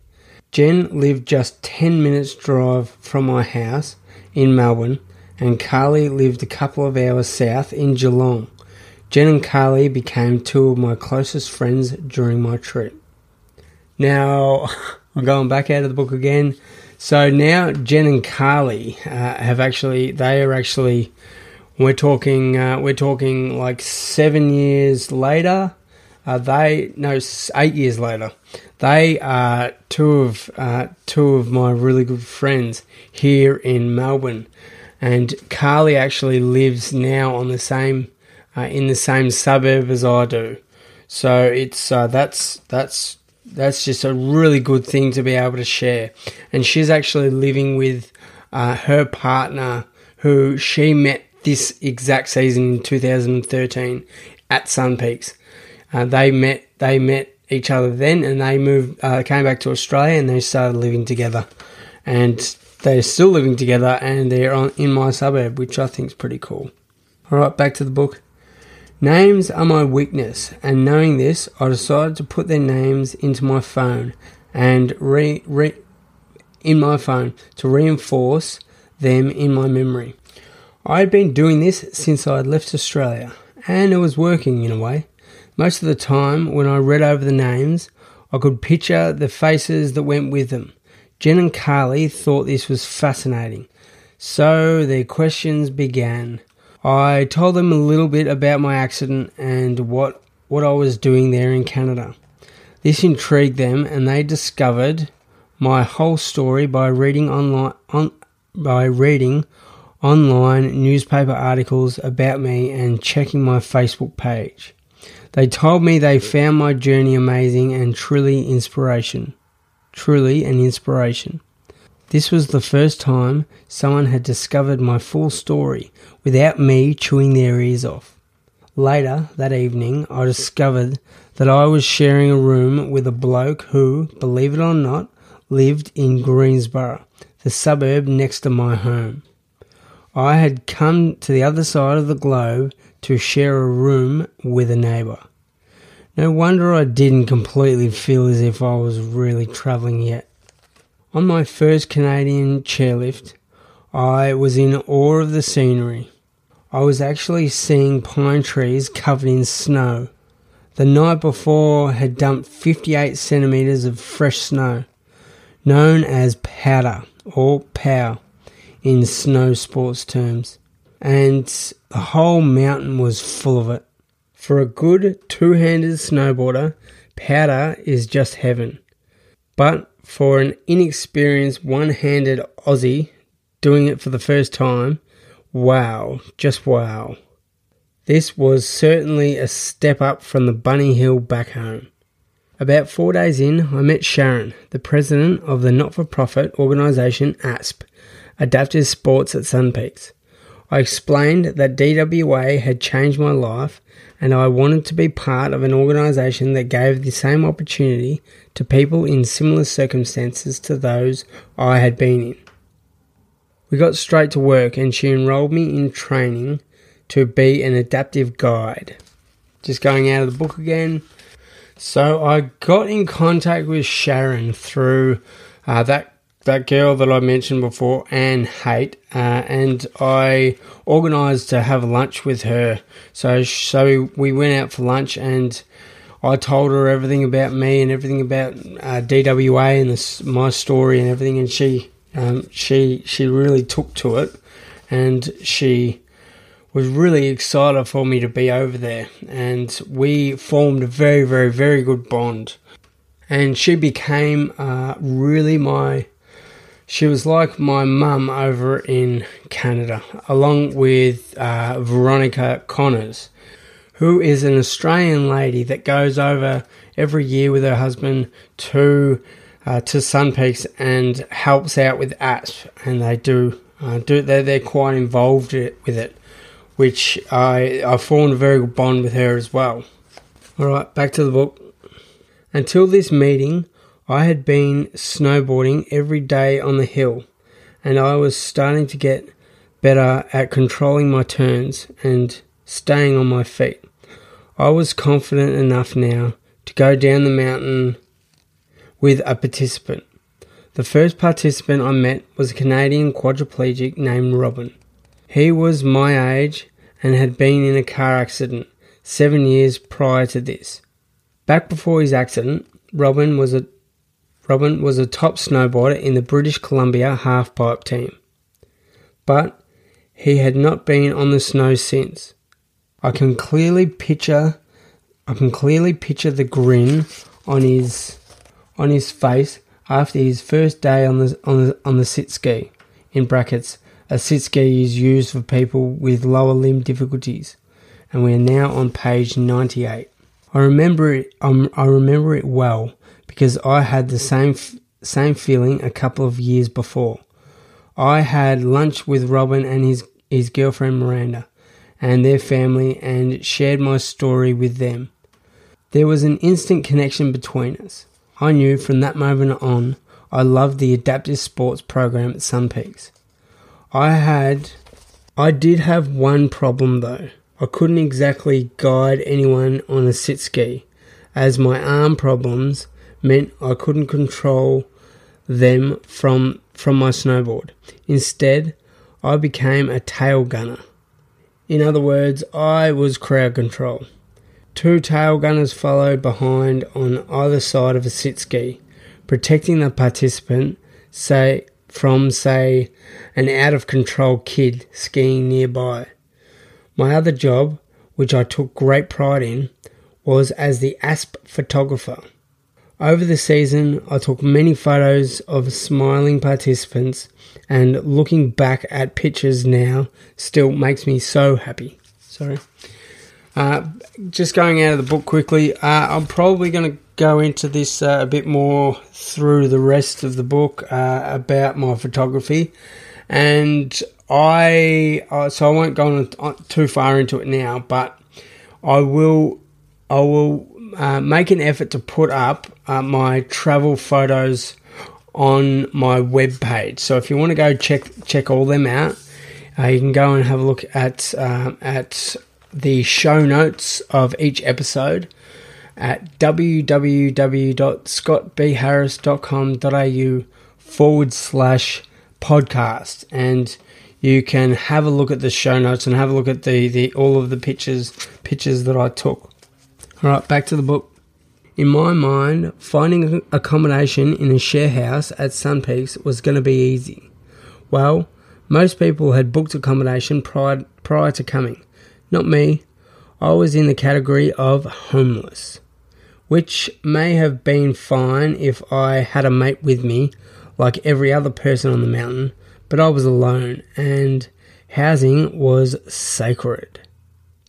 Jen lived just 10 minutes drive from my house in Melbourne and Carly lived a couple of hours south in Geelong. Jen and Carly became two of my closest friends during my trip. Now, <laughs> I'm going back out of the book again. So now Jen and Carly uh, have actually, they are actually we're talking, uh, we're talking like seven years later. Uh, they no eight years later. They are two of uh, two of my really good friends here in Melbourne, and Carly actually lives now on the same uh, in the same suburb as I do. So it's uh, that's that's that's just a really good thing to be able to share. And she's actually living with uh, her partner, who she met this exact season in 2013 at Sun Peaks. Uh, they met they met each other then, and they moved uh, came back to Australia and they started living together, and they're still living together and they're on, in my suburb, which I think is pretty cool. All right, back to the book. Names are my weakness, and knowing this, I decided to put their names into my phone and re, re in my phone to reinforce them in my memory. I had been doing this since I had left Australia, and it was working in a way. Most of the time, when I read over the names, I could picture the faces that went with them. Jen and Carly thought this was fascinating. So their questions began. I told them a little bit about my accident and what, what I was doing there in Canada. This intrigued them and they discovered my whole story by reading online on, by reading online newspaper articles about me and checking my Facebook page. They told me they found my journey amazing and truly inspiration. Truly an inspiration. This was the first time someone had discovered my full story without me chewing their ears off. Later that evening, I discovered that I was sharing a room with a bloke who, believe it or not, lived in Greensborough, the suburb next to my home. I had come to the other side of the globe to share a room with a neighbour. No wonder I didn't completely feel as if I was really travelling yet. On my first Canadian chairlift, I was in awe of the scenery. I was actually seeing pine trees covered in snow. The night before had dumped 58 centimetres of fresh snow, known as powder or pow in snow sports terms, and the whole mountain was full of it. For a good two handed snowboarder, powder is just heaven. But for an inexperienced one handed Aussie doing it for the first time, wow, just wow. This was certainly a step up from the bunny hill back home. About four days in, I met Sharon, the president of the not for profit organisation ASP, Adaptive Sports at Sun Peaks. I explained that DWA had changed my life and I wanted to be part of an organisation that gave the same opportunity to people in similar circumstances to those I had been in. We got straight to work and she enrolled me in training to be an adaptive guide. Just going out of the book again. So I got in contact with Sharon through uh, that that girl that I mentioned before, Anne Haight, uh, and I organised to have lunch with her. So, so we went out for lunch, and I told her everything about me and everything about uh, DWA and this, my story and everything, and she, um, she, she really took to it, and she was really excited for me to be over there, and we formed a very, very, very good bond. And she became uh, really my she was like my mum over in Canada, along with uh, Veronica Connors, who is an Australian lady that goes over every year with her husband to uh, to Sun Peaks and helps out with ASP, and they do uh, do they're, they're quite involved with it, which I I formed a very good bond with her as well. All right, back to the book. Until this meeting, I had been snowboarding every day on the hill, and I was starting to get better at controlling my turns and staying on my feet. I was confident enough now to go down the mountain with a participant. The first participant I met was a Canadian quadriplegic named Robin. He was my age and had been in a car accident seven years prior to this. Back before his accident, Robin was a Robin was a top snowboarder in the British Columbia halfpipe team. But he had not been on the snow since. I can clearly picture I can clearly picture the grin on his on his face after his first day on the on the on the sit ski. In brackets, a sit ski is used for people with lower limb difficulties, and we are now on page 98. I remember it. Um, I remember it well because I had the same same feeling a couple of years before. I had lunch with Robin and his his girlfriend Miranda and their family and shared my story with them. There was an instant connection between us. I knew from that moment on I loved the adaptive sports program at Sun Peaks. I had I did have one problem though. I couldn't exactly guide anyone on a sit ski as my arm problems meant I couldn't control them from from my snowboard. Instead, I became a tail gunner. In other words, I was crowd control. Two tail gunners followed behind on either side of a sit ski, protecting the participant say from say an out of control kid skiing nearby. My other job, which I took great pride in, was as the ASP photographer. Over the season, I took many photos of smiling participants, and looking back at pictures now still makes me so happy. Sorry. Uh, just going out of the book quickly, uh, I'm probably going to go into this uh, a bit more through the rest of the book uh, about my photography, and I uh, so I won't go on uh, too far into it now, but I will I will Uh, make an effort to put up uh, my travel photos on my web page. So if you want to go check check all them out, uh, you can go and have a look at at the show notes of each episode at www.scottbharris.com.au forward slash podcast and you can have a look at the show notes and have a look at the, the all of the pictures pictures that I took. All right, back to the book. In my mind, finding accommodation in a share house at Sun Peaks was going to be easy. Well, most people had booked accommodation prior, prior to coming. Not me. I was in the category of homeless, which may have been fine if I had a mate with me, like every other person on the mountain, but I was alone and housing was sacred.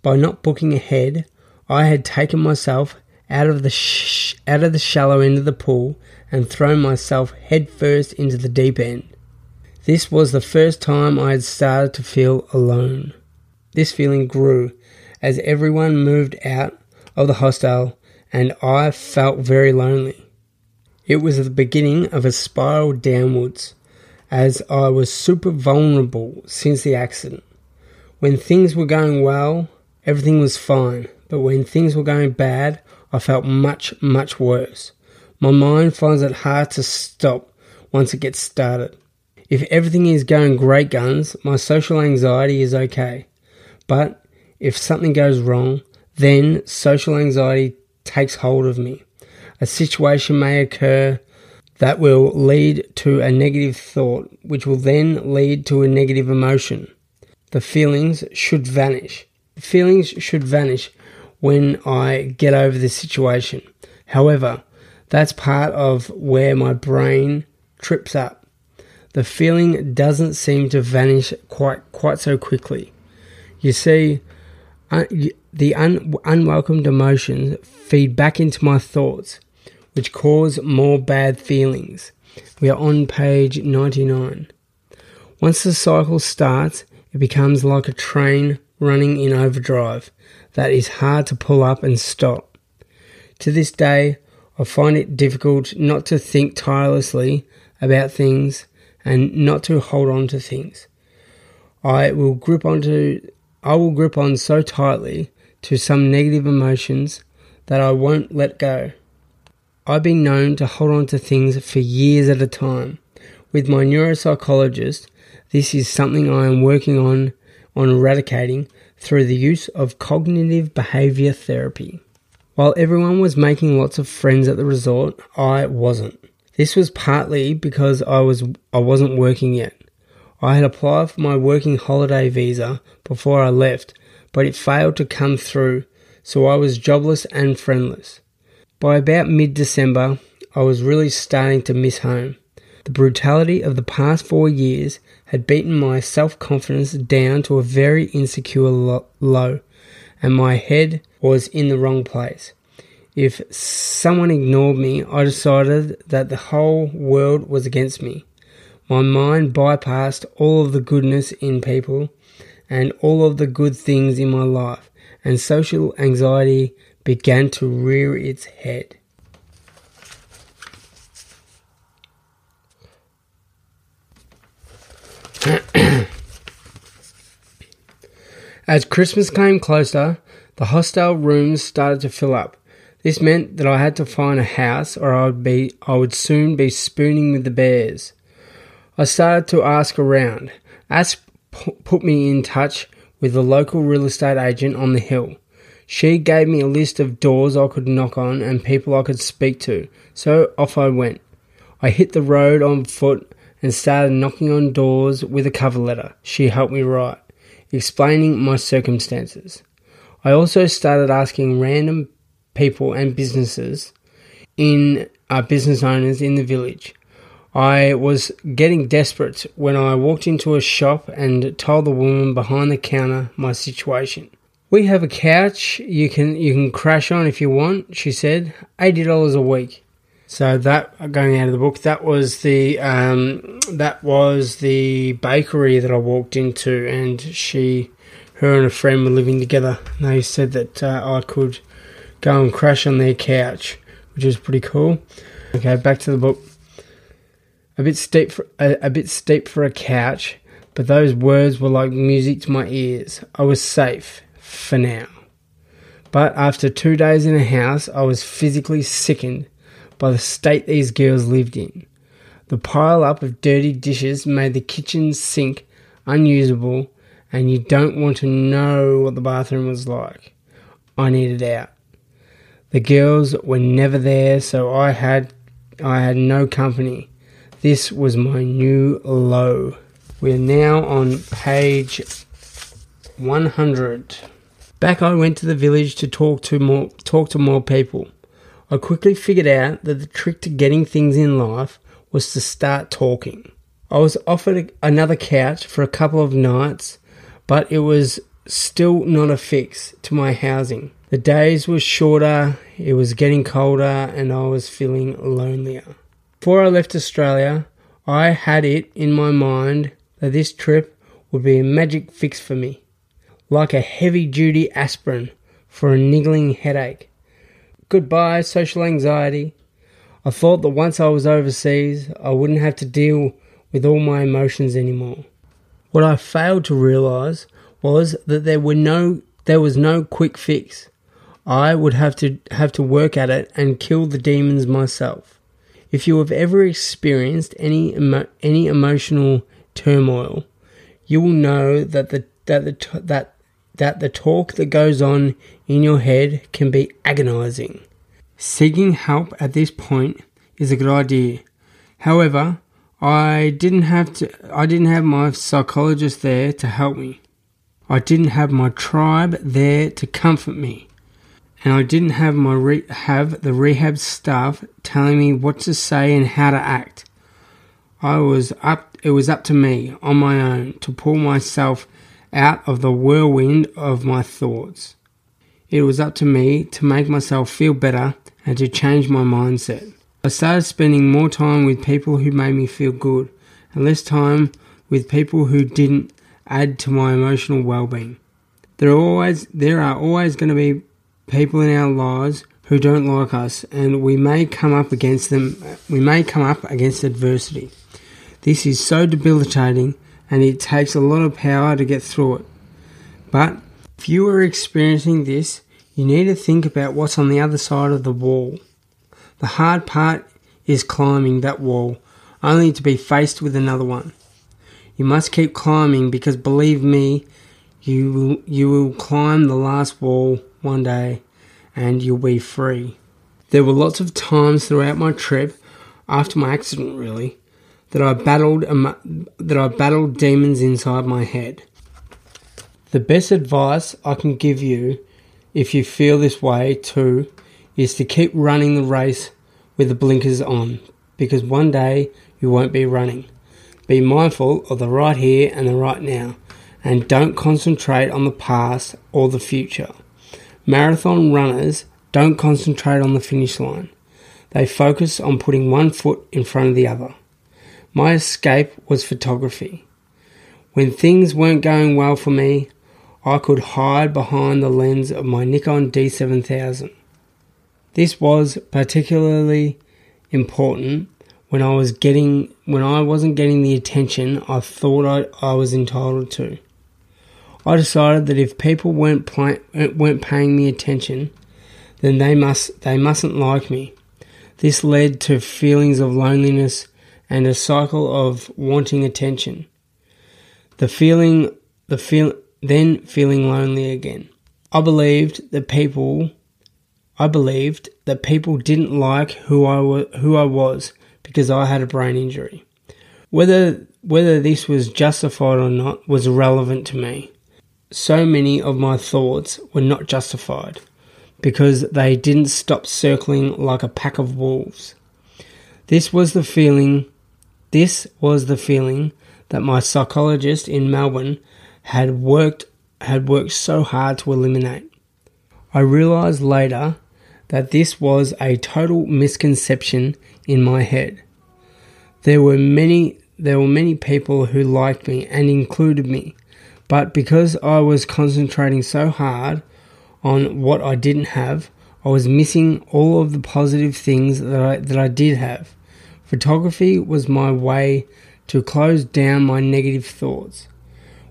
By not booking ahead, I had taken myself out of the sh- out of the shallow end of the pool and thrown myself headfirst into the deep end. This was the first time I had started to feel alone. This feeling grew as everyone moved out of the hostel and I felt very lonely. It was the beginning of a spiral downwards as I was super vulnerable since the accident. When things were going well, everything was fine, but when things were going bad, I felt much, much worse. My mind finds it hard to stop once it gets started. If everything is going great guns, my social anxiety is okay. But if something goes wrong, then social anxiety takes hold of me. A situation may occur that will lead to a negative thought, which will then lead to a negative emotion. The feelings should vanish. The feelings should vanish when I get over the situation. However, that's part of where my brain trips up. The feeling doesn't seem to vanish quite quite so quickly. You see, uh, the un- unwelcomed emotions feed back into my thoughts, which cause more bad feelings. We are on page 99. Once the cycle starts, it becomes like a train running in overdrive that is hard to pull up and stop. To this day, I find it difficult not to think tirelessly about things and not to hold on to things. I will grip onto I will grip on so tightly to some negative emotions that I won't let go. I've been known to hold on to things for years at a time. With my neuropsychologist, this is something I am working on on eradicating through the use of cognitive behavior therapy. While everyone was making lots of friends at the resort, I wasn't. This was partly because I was I wasn't working yet. I had applied for my working holiday visa before I left, but it failed to come through, so I was jobless and friendless. By about mid December, I was really starting to miss home. The brutality of the past four years had beaten my self confidence down to a very insecure lo- low, and my head was in the wrong place. If someone ignored me, I decided that the whole world was against me. My mind bypassed all of the goodness in people and all of the good things in my life, and social anxiety began to rear its head. <clears throat> As Christmas came closer, the hostel rooms started to fill up. This meant that I had to find a house or I would be I would soon be spooning with the bears. I started to ask around. ASP put me in touch with a local real estate agent on the hill. She gave me a list of doors I could knock on and people I could speak to, so off I went. I hit the road on foot and started knocking on doors with a cover letter she helped me write, explaining my circumstances. I also started asking random people and businesses in uh, business owners in the village. I was getting desperate when I walked into a shop and told the woman behind the counter my situation. We have a couch you can you can crash on if you want, she said. Eighty dollars a week. So that going out of the book, that was the um, that was the bakery that I walked into, and she, her and a friend were living together. They said that uh, I could go and crash on their couch, which is pretty cool. Okay, back to the book. A bit steep, for, a, a bit steep for a couch, but those words were like music to my ears. I was safe for now. But after two days in a house, I was physically sickened by the state these girls lived in. The pile up of dirty dishes made the kitchen sink unusable, and you don't want to know what the bathroom was like. I needed out. The girls were never there, so I had I had no company. This was my new low. We are now on page 100. Back I went to the village to talk to more talk to more people. I quickly figured out that the trick to getting things in life was to start talking. I was offered another couch for a couple of nights, but it was still not a fix to my housing. The days were shorter, it was getting colder, and I was feeling lonelier. Before I left Australia, I had it in my mind that this trip would be a magic fix for me, like a heavy duty aspirin for a niggling headache. Goodbye, social anxiety. I thought that once I was overseas, I wouldn't have to deal with all my emotions anymore. What I failed to realize was that there were no there was no quick fix. I would have to have to work at it and kill the demons myself. If you have ever experienced any emo- any emotional turmoil, you will know that the that the that that the talk that goes on in your head can be agonizing. Seeking help at this point is a good idea. However, I didn't have to I didn't have my psychologist there to help me. I didn't have my tribe there to comfort me. And I didn't have my re- have the rehab staff telling me what to say and how to act. I was up it was up to me on my own to pull myself out of the whirlwind of my thoughts. It was up to me to make myself feel better and to change my mindset. I started spending more time with people who made me feel good and less time with people who didn't add to my emotional well-being. There are always there are always going to be people in our lives who don't like us and we may come up against them we may come up against adversity. This is so debilitating and it takes a lot of power to get through it. But if you are experiencing this, you need to think about what's on the other side of the wall. The hard part is climbing that wall, only to be faced with another one. You must keep climbing because believe me, you will, you will climb the last wall one day and you'll be free. There were lots of times throughout my trip, after my accident really, that I battled that I battled demons inside my head. The best advice I can give you if you feel this way too is to keep running the race with the blinkers on because one day you won't be running. Be mindful of the right here and the right now and don't concentrate on the past or the future. Marathon runners don't concentrate on the finish line. They focus on putting one foot in front of the other. My escape was photography. When things weren't going well for me, I could hide behind the lens of my Nikon D7000. This was particularly important when I was getting when I wasn't getting the attention I thought I, I was entitled to. I decided that if people weren't play, weren't paying me attention, then they must they mustn't like me. This led to feelings of loneliness and a cycle of wanting attention. The feeling, the feel, then feeling lonely again. I believed that people I believed that people didn't like who I was, who I was because I had a brain injury. Whether whether this was justified or not was irrelevant to me. So many of my thoughts were not justified because they didn't stop circling like a pack of wolves. This was the feeling this was the feeling that my psychologist in Melbourne had worked had worked so hard to eliminate. I realized later that this was a total misconception in my head. There were many there were many people who liked me and included me, but because I was concentrating so hard on what I didn't have, I was missing all of the positive things that I, that I did have. Photography was my way to close down my negative thoughts.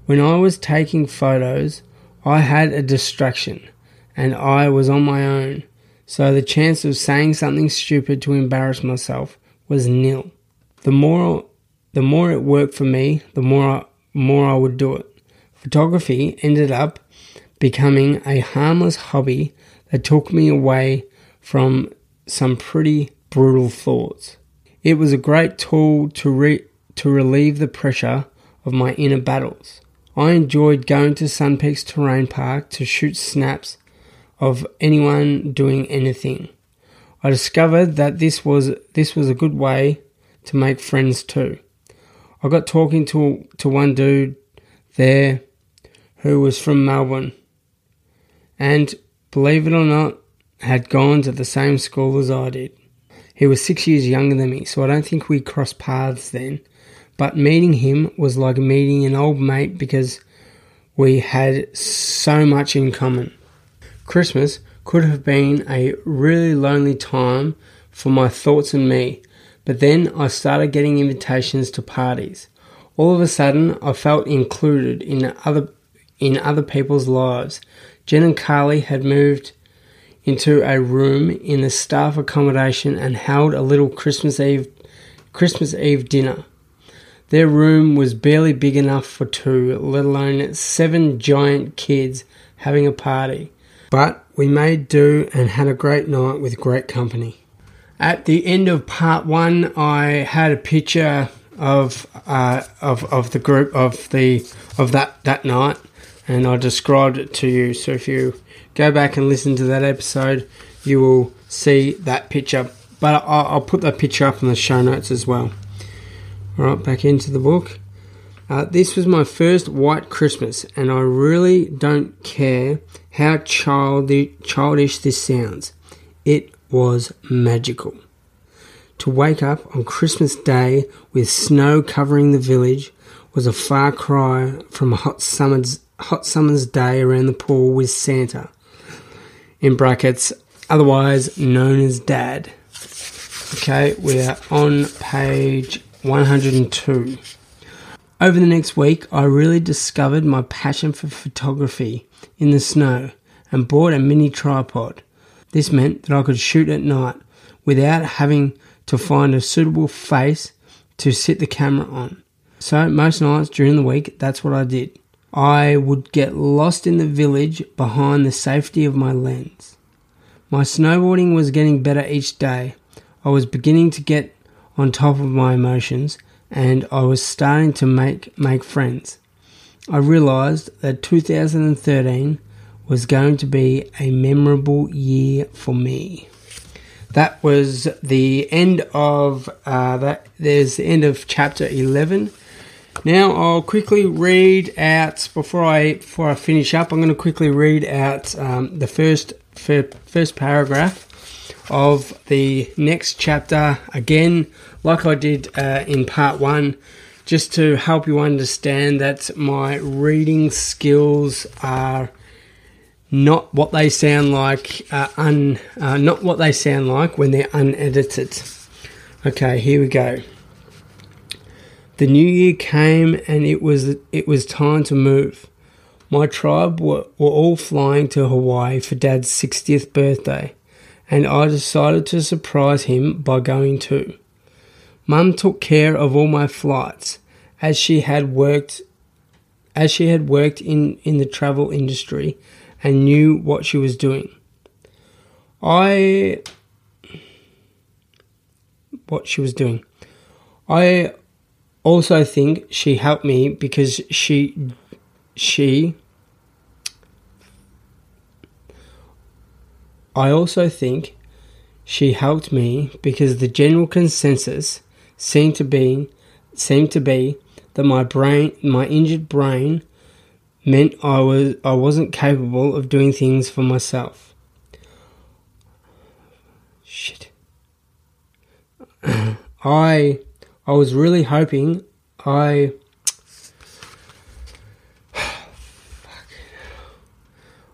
When I was taking photos, I had a distraction and I was on my own, so the chance of saying something stupid to embarrass myself was nil. The more the more it worked for me, the more I, more I would do it. Photography ended up becoming a harmless hobby that took me away from some pretty brutal thoughts. It was a great tool to re- to relieve the pressure of my inner battles. I enjoyed going to Sun Peaks Terrain Park to shoot snaps of anyone doing anything. I discovered that this was this was a good way to make friends too. I got talking to to one dude there who was from Melbourne and believe it or not had gone to the same school as I did. He was 6 years younger than me, so I don't think we crossed paths then. But meeting him was like meeting an old mate because we had so much in common. Christmas could have been a really lonely time for my thoughts and me, but then I started getting invitations to parties. All of a sudden, I felt included in other in other people's lives. Jen and Carly had moved into a room in the staff accommodation and held a little Christmas Eve Christmas Eve dinner. Their room was barely big enough for two, let alone seven giant kids having a party. But we made do and had a great night with great company. At the end of part one, I had a picture of uh, of of the group of the of that that night, and I described it to you. So if you go back and listen to that episode, you will see that picture. But I'll, put that picture up in the show notes as well. All right, back into the book. Uh, this was my first white Christmas, and I really don't care how childish, childish this sounds. It was magical. To wake up on Christmas Day with snow covering the village was a far cry from a hot summer's, hot summer's day around the pool with Santa, in brackets, otherwise known as Dad. Okay, we are on page 102. Over the next week, I really discovered my passion for photography in the snow and bought a mini tripod. This meant that I could shoot at night without having to find a suitable face to sit the camera on. So, most nights during the week, that's what I did. I would get lost in the village behind the safety of my lens. My snowboarding was getting better each day. I was beginning to get on top of my emotions and I was starting to make make friends. I realized that 2013 was going to be a memorable year for me. That was the end of uh, that. There's the end of chapter 11. Now I'll quickly read out before I before I finish up. I'm going to quickly read out um, the first first paragraph of the next chapter again, like I did uh, in part one, just to help you understand that my reading skills are not what they sound like, uh, un, uh, not what they sound like when they're unedited. Okay, here we go. The new year came and it was it was time to move. My tribe were, were all flying to Hawaii for Dad's 60th birthday and I decided to surprise him by going too. Mum took care of all my flights as she had worked as she had worked in, in the travel industry and knew what she was doing. I. What she was doing. I also think she helped me because she. She. I also think she helped me because the general consensus seemed to be seemed to be that my brain my injured brain meant I was I wasn't capable of doing things for myself. Shit. <laughs> I I was really hoping I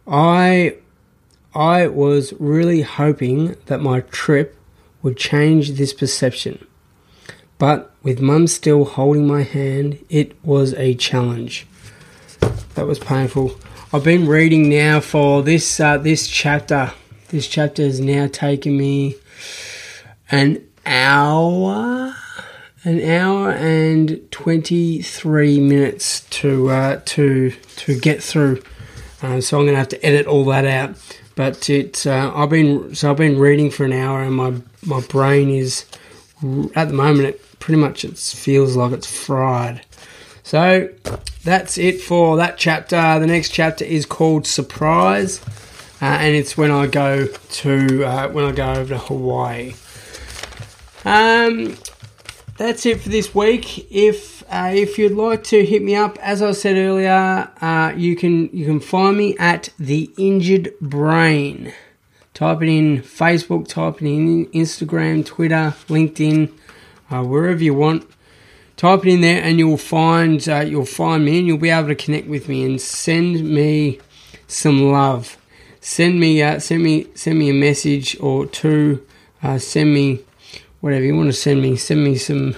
I I was really hoping that my trip would change this perception. But with mum still holding my hand, it was a challenge. That was painful. I've been reading now for this uh, this chapter. This chapter has now taken me an hour, an hour and twenty three minutes to uh, to to get through. Uh, so I'm going to have to edit all that out. But it's uh, I've been so I've been reading for an hour, and my my brain is at the moment it pretty much it feels like it's fried. So that's it for that chapter. The next chapter is called Surprise, uh, and it's when I go to uh, when I go over to Hawaii. Um, that's it for this week. If uh, if you'd like to hit me up, as I said earlier, uh, you can you can find me at the Injured Brain. Type it in Facebook, type it in Instagram, Twitter, LinkedIn, uh, wherever you want type it in there and you'll find uh, you'll find me and you'll be able to connect with me and send me some love send me uh, send me send me a message or two uh, send me whatever you want to send me send me some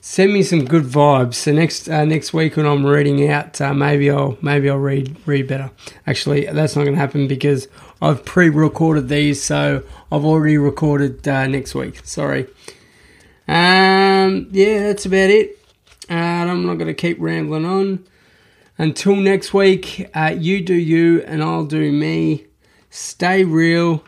send me some good vibes so next uh, next week when I'm reading out uh, maybe I'll maybe I'll read read better actually that's not going to happen because I've pre-recorded these so I've already recorded uh, next week sorry um, yeah, that's about it. Uh, I'm not going to keep rambling on. Until next week, uh, you do you and I'll do me. Stay real.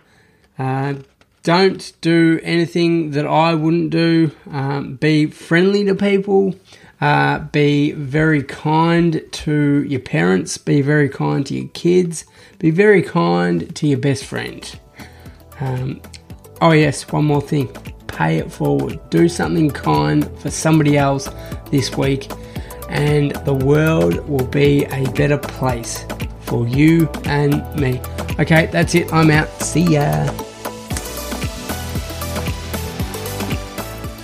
Don't do anything that I wouldn't do. Um, be friendly to people. Uh, be very kind to your parents. Be very kind to your kids. Be very kind to your best friend. Um, oh, yes, one more thing pay it forward. Do something kind for somebody else this week, and the world will be a better place for you and me. Okay, that's it. I'm out. See ya.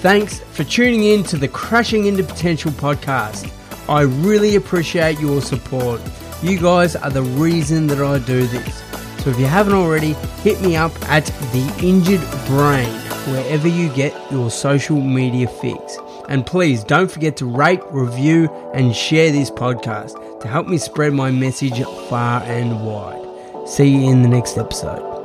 Thanks for tuning in to the Crashing Into Potential podcast. I really appreciate your support. You guys are the reason that I do this. So if you haven't already, hit me up at The Injured Brain wherever you get your social media fix. And please don't forget to rate, review, and share this podcast to help me spread my message far and wide. See you in the next episode.